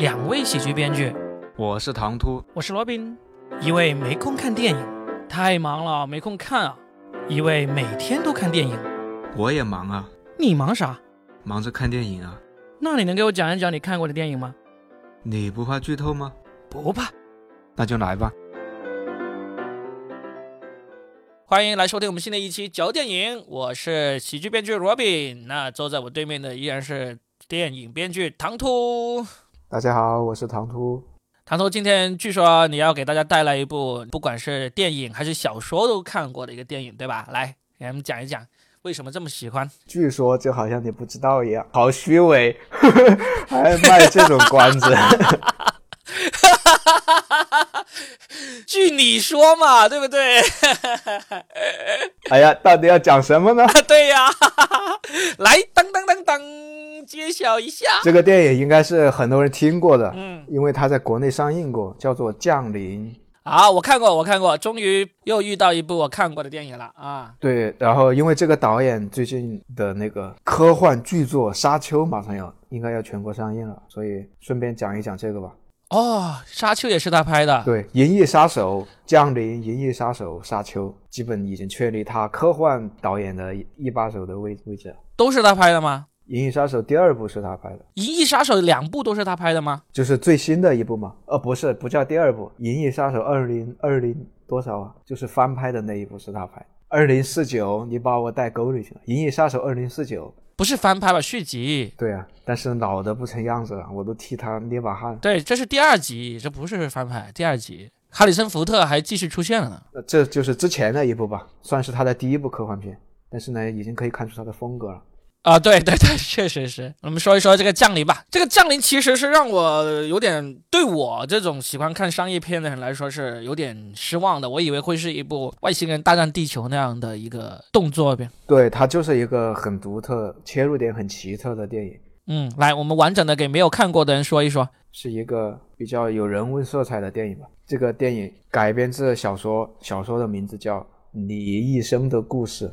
两位喜剧编剧，我是唐突，我是罗宾。一位没空看电影，太忙了没空看啊；一位每天都看电影，我也忙啊。你忙啥？忙着看电影啊。那你能给我讲一讲你看过的电影吗？你不怕剧透吗？不怕。那就来吧。欢迎来收听我们新的一期嚼电影，我是喜剧编剧罗宾。那坐在我对面的依然是电影编剧唐突。大家好，我是唐突。唐突，今天据说你要给大家带来一部不管是电影还是小说都看过的一个电影，对吧？来，给咱们讲一讲为什么这么喜欢。据说就好像你不知道一样，好虚伪，还卖这种关子。据你说嘛，对不对？哎呀，到底要讲什么呢？对呀，来，当当当当。揭晓一下，这个电影应该是很多人听过的，嗯，因为它在国内上映过，叫做《降临》啊，我看过，我看过，终于又遇到一部我看过的电影了啊。对，然后因为这个导演最近的那个科幻巨作《沙丘》马上要应该要全国上映了，所以顺便讲一讲这个吧。哦，《沙丘》也是他拍的。对，《银翼杀手》《降临》《银翼杀手》《沙丘》基本已经确立他科幻导演的一把手的位位置。都是他拍的吗？《银翼杀手》第二部是他拍的，《银翼杀手》两部都是他拍的吗？就是最新的一部吗？呃，不是，不叫第二部，《银翼杀手二零二零多少啊？就是翻拍的那一部是他拍。二零四九，你把我带沟里去了，《银翼杀手二零四九》不是翻拍吧？续集。对啊，但是老的不成样子了，我都替他捏把汗。对，这是第二集，这不是翻拍，第二集，哈里森福特还继续出现了呢。这就是之前的一部吧，算是他的第一部科幻片，但是呢，已经可以看出他的风格了。啊，对对对，确实是。我们说一说这个降临吧。这个降临其实是让我有点对我这种喜欢看商业片的人来说是有点失望的。我以为会是一部外星人大战地球那样的一个动作片。对，它就是一个很独特、切入点很奇特的电影。嗯，来，我们完整的给没有看过的人说一说，是一个比较有人文色彩的电影吧。这个电影改编自小说，小说的名字叫《你一生的故事》。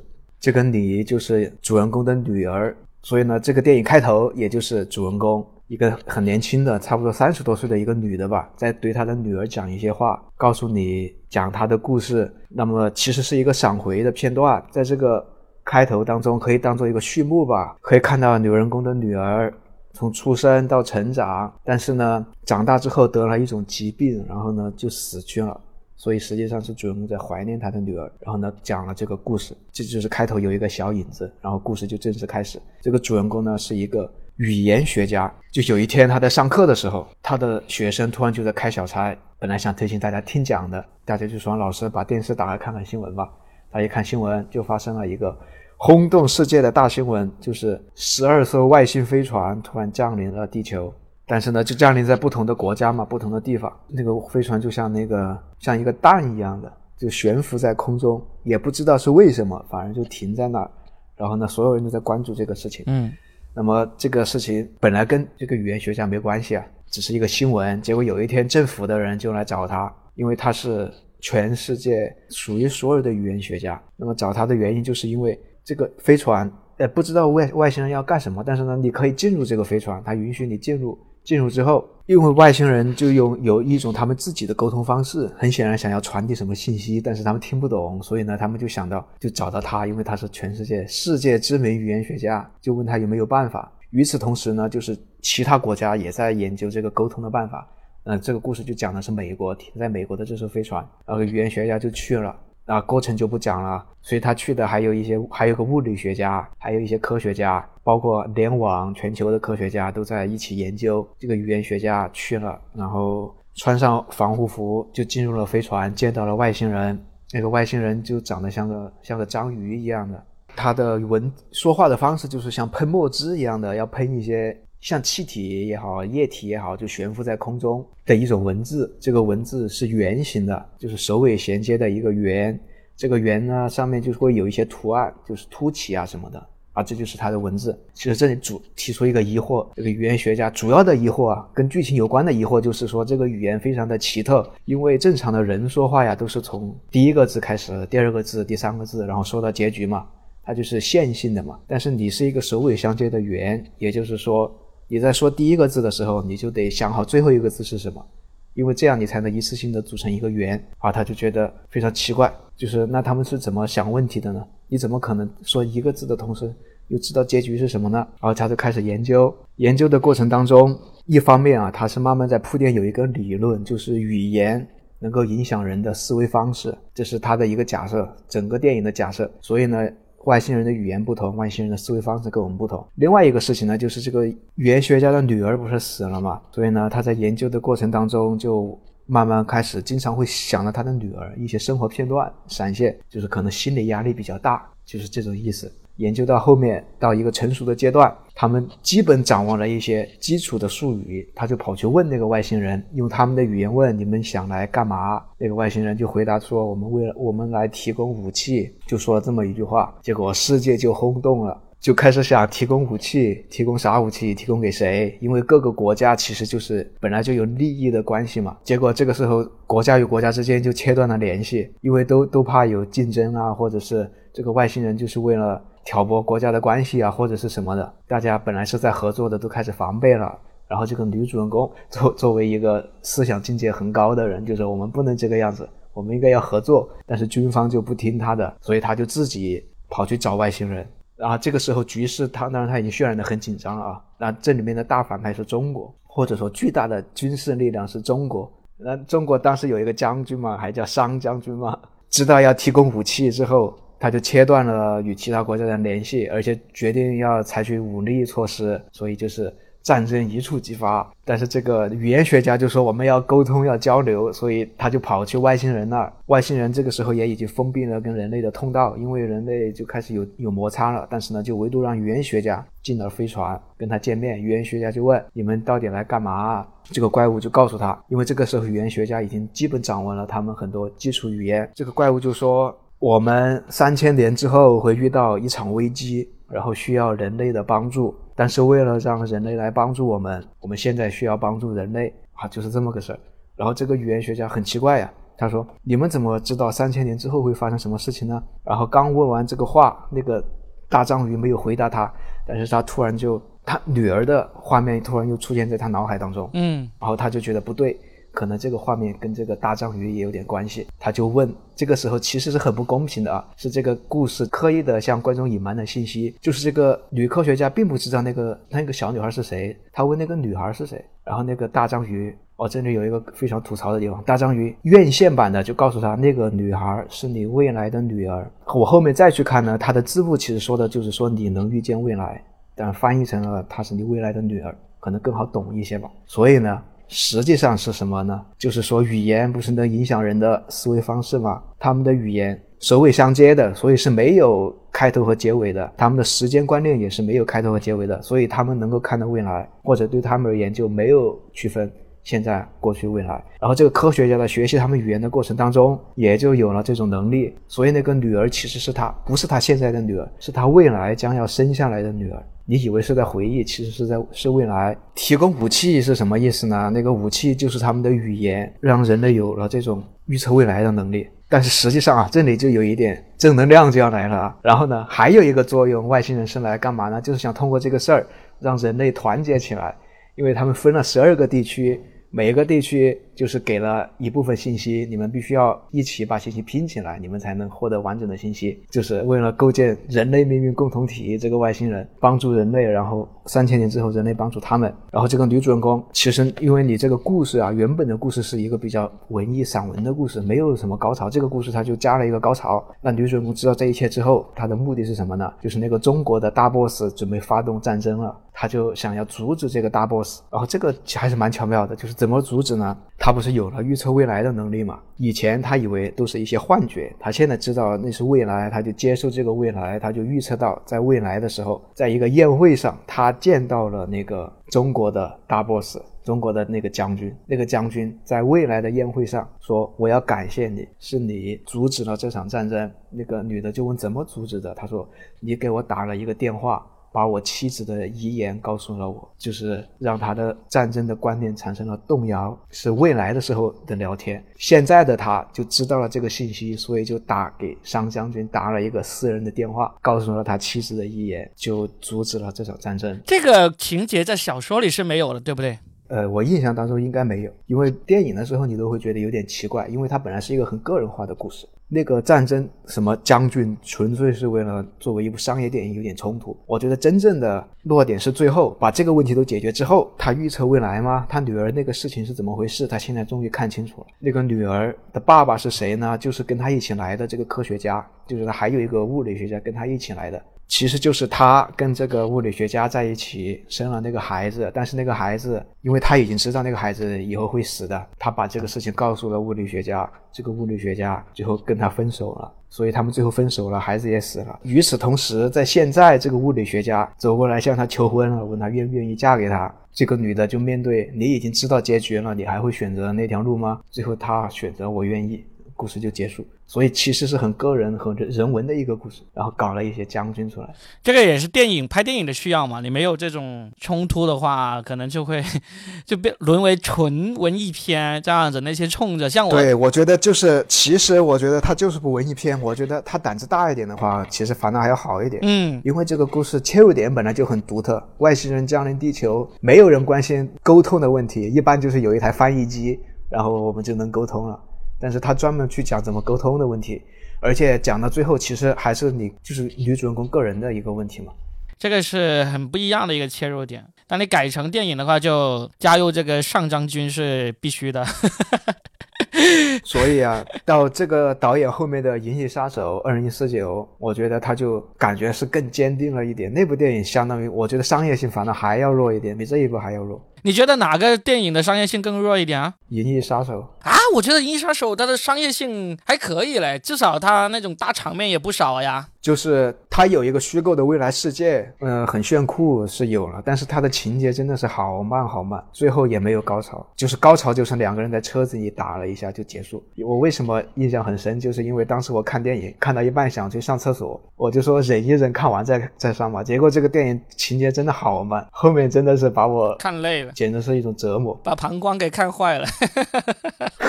这个你就是主人公的女儿，所以呢，这个电影开头也就是主人公一个很年轻的，差不多三十多岁的一个女的吧，在对她的女儿讲一些话，告诉你讲她的故事。那么其实是一个闪回的片段，在这个开头当中可以当做一个序幕吧，可以看到女人公的女儿从出生到成长，但是呢，长大之后得了一种疾病，然后呢就死去了。所以实际上是主人公在怀念他的女儿，然后呢讲了这个故事，这就是开头有一个小影子，然后故事就正式开始。这个主人公呢是一个语言学家，就有一天他在上课的时候，他的学生突然就在开小差，本来想提醒大家听讲的，大家就说老师把电视打开看看新闻吧。他一看新闻，就发生了一个轰动世界的大新闻，就是十二艘外星飞船突然降临了地球。但是呢，就降临在不同的国家嘛，不同的地方。那个飞船就像那个像一个蛋一样的，就悬浮在空中，也不知道是为什么，反而就停在那儿。然后呢，所有人都在关注这个事情。嗯，那么这个事情本来跟这个语言学家没关系啊，只是一个新闻。结果有一天，政府的人就来找他，因为他是全世界属于所有的语言学家。那么找他的原因，就是因为这个飞船，呃，不知道外外星人要干什么，但是呢，你可以进入这个飞船，他允许你进入。进入之后，因为外星人就有有一种他们自己的沟通方式，很显然想要传递什么信息，但是他们听不懂，所以呢，他们就想到就找到他，因为他是全世界世界知名语言学家，就问他有没有办法。与此同时呢，就是其他国家也在研究这个沟通的办法。嗯，这个故事就讲的是美国停在美国的这艘飞船，然后语言学家就去了。啊，过程就不讲了。所以他去的还有一些，还有个物理学家，还有一些科学家，包括联网全球的科学家都在一起研究。这个语言学家去了，然后穿上防护服就进入了飞船，见到了外星人。那个外星人就长得像个像个章鱼一样的，他的文说话的方式就是像喷墨汁一样的，要喷一些。像气体也好，液体也好，就悬浮在空中的一种文字。这个文字是圆形的，就是首尾衔接的一个圆。这个圆呢，上面就会有一些图案，就是凸起啊什么的啊，这就是它的文字。其实这里主提出一个疑惑，这个语言学家主要的疑惑啊，跟剧情有关的疑惑，就是说这个语言非常的奇特。因为正常的人说话呀，都是从第一个字开始，第二个字，第三个字，然后说到结局嘛，它就是线性的嘛。但是你是一个首尾相接的圆，也就是说。你在说第一个字的时候，你就得想好最后一个字是什么，因为这样你才能一次性的组成一个圆。啊，他就觉得非常奇怪，就是那他们是怎么想问题的呢？你怎么可能说一个字的同时又知道结局是什么呢？然后他就开始研究，研究的过程当中，一方面啊，他是慢慢在铺垫有一个理论，就是语言能够影响人的思维方式，这是他的一个假设，整个电影的假设。所以呢。外星人的语言不同，外星人的思维方式跟我们不同。另外一个事情呢，就是这个语言学家的女儿不是死了嘛？所以呢，他在研究的过程当中，就慢慢开始经常会想到他的女儿一些生活片段闪现，就是可能心理压力比较大，就是这种意思。研究到后面到一个成熟的阶段，他们基本掌握了一些基础的术语，他就跑去问那个外星人，用他们的语言问：“你们想来干嘛？”那个外星人就回答说：“我们为了我们来提供武器。”就说了这么一句话，结果世界就轰动了，就开始想提供武器，提供啥武器？提供给谁？因为各个国家其实就是本来就有利益的关系嘛。结果这个时候国家与国家之间就切断了联系，因为都都怕有竞争啊，或者是这个外星人就是为了。挑拨国家的关系啊，或者是什么的，大家本来是在合作的，都开始防备了。然后这个女主人公作作为一个思想境界很高的人，就是我们不能这个样子，我们应该要合作。但是军方就不听他的，所以他就自己跑去找外星人。然后这个时候局势，他当然他已经渲染的很紧张了啊。那这里面的大反派是中国，或者说巨大的军事力量是中国。那中国当时有一个将军嘛，还叫商将军嘛，知道要提供武器之后。他就切断了与其他国家的联系，而且决定要采取武力措施，所以就是战争一触即发。但是这个语言学家就说我们要沟通要交流，所以他就跑去外星人那儿。外星人这个时候也已经封闭了跟人类的通道，因为人类就开始有有摩擦了。但是呢，就唯独让语言学家进了飞船跟他见面。语言学家就问你们到底来干嘛？这个怪物就告诉他，因为这个时候语言学家已经基本掌握了他们很多基础语言。这个怪物就说。我们三千年之后会遇到一场危机，然后需要人类的帮助。但是为了让人类来帮助我们，我们现在需要帮助人类啊，就是这么个事儿。然后这个语言学家很奇怪呀，他说：“你们怎么知道三千年之后会发生什么事情呢？”然后刚问完这个话，那个大章鱼没有回答他，但是他突然就他女儿的画面突然又出现在他脑海当中，嗯，然后他就觉得不对。可能这个画面跟这个大章鱼也有点关系，他就问，这个时候其实是很不公平的啊，是这个故事刻意的向观众隐瞒的信息，就是这个女科学家并不知道那个那个小女孩是谁，她问那个女孩是谁，然后那个大章鱼，哦，这里有一个非常吐槽的地方，大章鱼院线版的就告诉他那个女孩是你未来的女儿，我后面再去看呢，它的字幕其实说的就是说你能预见未来，但翻译成了她是你未来的女儿，可能更好懂一些吧，所以呢。实际上是什么呢？就是说，语言不是能影响人的思维方式吗？他们的语言首尾相接的，所以是没有开头和结尾的。他们的时间观念也是没有开头和结尾的，所以他们能够看到未来，或者对他们而言就没有区分现在、过去、未来。然后这个科学家在学习他们语言的过程当中，也就有了这种能力。所以那个女儿其实是他，不是他现在的女儿，是他未来将要生下来的女儿。你以为是在回忆，其实是在是未来提供武器是什么意思呢？那个武器就是他们的语言，让人类有了这种预测未来的能力。但是实际上啊，这里就有一点正能量就要来了。然后呢，还有一个作用，外星人是来干嘛呢？就是想通过这个事儿让人类团结起来，因为他们分了十二个地区。每一个地区就是给了一部分信息，你们必须要一起把信息拼起来，你们才能获得完整的信息。就是为了构建人类命运共同体，这个外星人帮助人类，然后三千年之后人类帮助他们。然后这个女主人公，其实因为你这个故事啊，原本的故事是一个比较文艺散文的故事，没有什么高潮。这个故事它就加了一个高潮。那女主人公知道这一切之后，她的目的是什么呢？就是那个中国的大 boss 准备发动战争了。他就想要阻止这个大 boss，然后这个还是蛮巧妙的，就是怎么阻止呢？他不是有了预测未来的能力嘛？以前他以为都是一些幻觉，他现在知道那是未来，他就接受这个未来，他就预测到在未来的时候，在一个宴会上，他见到了那个中国的大 boss，中国的那个将军。那个将军在未来的宴会上说：“我要感谢你，是你阻止了这场战争。”那个女的就问：“怎么阻止的？”他说：“你给我打了一个电话。”把我妻子的遗言告诉了我，就是让他的战争的观念产生了动摇，是未来的时候的聊天。现在的他就知道了这个信息，所以就打给商将军打了一个私人的电话，告诉了他妻子的遗言，就阻止了这场战争。这个情节在小说里是没有的，对不对？呃，我印象当中应该没有，因为电影的时候你都会觉得有点奇怪，因为它本来是一个很个人化的故事。那个战争什么将军，纯粹是为了作为一部商业电影有点冲突。我觉得真正的落点是最后把这个问题都解决之后，他预测未来吗？他女儿那个事情是怎么回事？他现在终于看清楚了。那个女儿的爸爸是谁呢？就是跟他一起来的这个科学家，就是他还有一个物理学家跟他一起来的。其实就是他跟这个物理学家在一起生了那个孩子，但是那个孩子，因为他已经知道那个孩子以后会死的，他把这个事情告诉了物理学家，这个物理学家最后跟他分手了，所以他们最后分手了，孩子也死了。与此同时，在现在这个物理学家走过来向他求婚了，问他愿不愿意嫁给他，这个女的就面对你已经知道结局了，你还会选择那条路吗？最后她选择我愿意。故事就结束，所以其实是很个人和人文的一个故事，然后搞了一些将军出来。这个也是电影拍电影的需要嘛？你没有这种冲突的话，可能就会 就变沦为纯文艺片这样子。那些冲着像我，对我觉得就是，其实我觉得它就是部文艺片。我觉得他胆子大一点的话，其实反倒还要好一点。嗯，因为这个故事切入点本来就很独特，外星人降临地球，没有人关心沟通的问题，一般就是有一台翻译机，然后我们就能沟通了。但是他专门去讲怎么沟通的问题，而且讲到最后，其实还是你就是女主人公个人的一个问题嘛。这个是很不一样的一个切入点。当你改成电影的话，就加入这个上将军是必须的。所以啊，到这个导演后面的《银翼杀手 二零一四九》，我觉得他就感觉是更坚定了一点。那部电影相当于，我觉得商业性反而还要弱一点，比这一部还要弱。你觉得哪个电影的商业性更弱一点啊？《银翼杀手》啊，我觉得《银翼杀手》它的商业性还可以嘞，至少它那种大场面也不少呀。就是它有一个虚构的未来世界，嗯，很炫酷是有了，但是它的情节真的是好慢好慢，最后也没有高潮，就是高潮就是两个人在车子里打了一下就结束。我为什么印象很深，就是因为当时我看电影看到一半想去上厕所，我就说忍一忍，看完再再上吧。结果这个电影情节真的好慢，后面真的是把我看累了。简直是一种折磨，把膀胱给看坏了。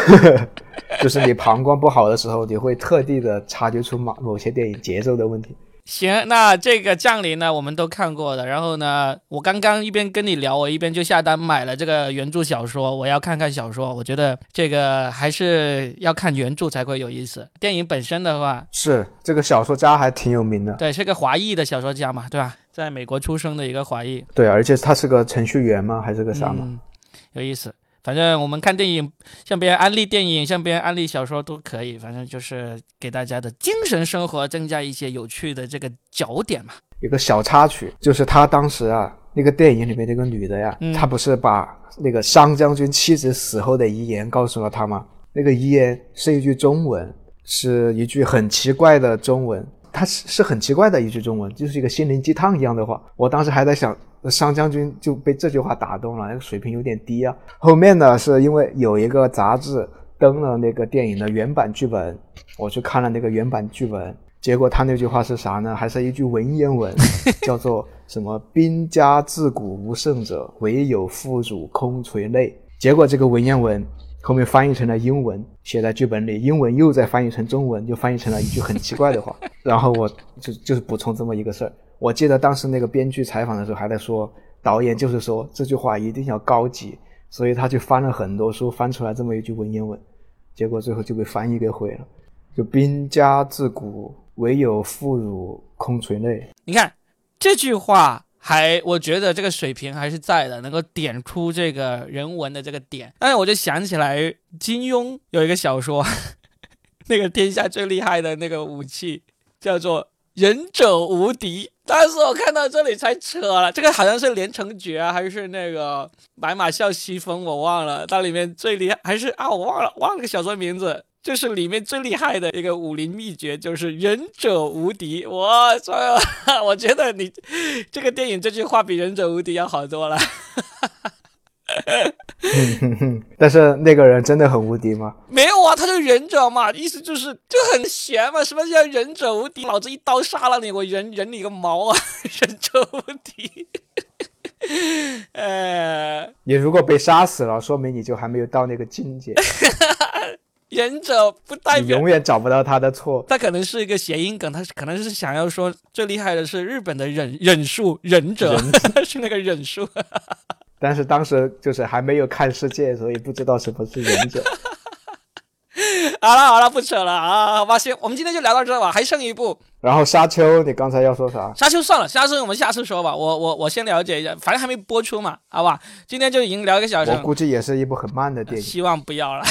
就是你膀胱不好的时候，你会特地的察觉出某某些电影节奏的问题。行，那这个降临呢，我们都看过的。然后呢，我刚刚一边跟你聊，我一边就下单买了这个原著小说，我要看看小说。我觉得这个还是要看原著才会有意思。电影本身的话，是这个小说家还挺有名的，对，是个华裔的小说家嘛，对吧？在美国出生的一个华裔，对，而且他是个程序员吗？还是个啥吗？有意思。反正我们看电影，向别人安利电影，向别人安利小说都可以。反正就是给大家的精神生活增加一些有趣的这个角点嘛。有个小插曲，就是他当时啊，那个电影里面那个女的呀，她不是把那个商将军妻子死后的遗言告诉了他吗？那个遗言是一句中文，是一句很奇怪的中文。他是是很奇怪的一句中文，就是一个心灵鸡汤一样的话。我当时还在想，商将军就被这句话打动了，那个水平有点低啊。后面呢，是因为有一个杂志登了那个电影的原版剧本，我去看了那个原版剧本，结果他那句话是啥呢？还是一句文言文，叫做什么“兵家自古无胜者，唯有妇主空垂泪”。结果这个文言文。后面翻译成了英文，写在剧本里，英文又再翻译成中文，就翻译成了一句很奇怪的话。然后我就就是补充这么一个事儿。我记得当时那个编剧采访的时候还在说，导演就是说这句话一定要高级，所以他就翻了很多书，翻出来这么一句文言文，结果最后就被翻译给毁了。就兵家自古唯有妇孺空垂泪。你看这句话。还我觉得这个水平还是在的，能够点出这个人文的这个点。但是我就想起来，金庸有一个小说，那个天下最厉害的那个武器叫做忍者无敌。当时我看到这里才扯了，这个好像是连城诀还是那个白马啸西风，我忘了。它里面最厉害还是啊，我忘了忘了个小说名字。就是里面最厉害的一个武林秘诀，就是忍者无敌。我操，我觉得你这个电影这句话比忍者无敌要好多了。但是那个人真的很无敌吗？没有啊，他就忍者嘛，意思就是就很闲嘛。什么叫忍者无敌？老子一刀杀了你，我忍忍你个毛啊！忍者无敌。呃，你如果被杀死了，说明你就还没有到那个境界，忍者不代表你永远找不到他的错。他可能是一个谐音梗，他可能是想要说最厉害的是日本的忍忍术忍者，是那个忍术。但是当时就是还没有看世界，所以不知道什么是忍者。好了好了，不扯了啊，好吧，行，我们今天就聊到这吧，还剩一部然后沙丘，你刚才要说啥？沙丘算了，沙丘我们下次说吧，我我我先了解一下，反正还没播出嘛，好吧，今天就已经聊一个小时了，我估计也是一部很慢的电影。希望不要了。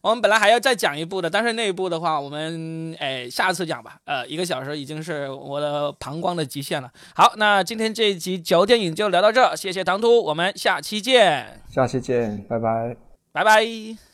我们本来还要再讲一部的，但是那一部的话，我们哎下次讲吧。呃，一个小时已经是我的膀胱的极限了。好，那今天这一集九电影就聊到这，谢谢唐突，我们下期见，下期见，拜拜。拜拜。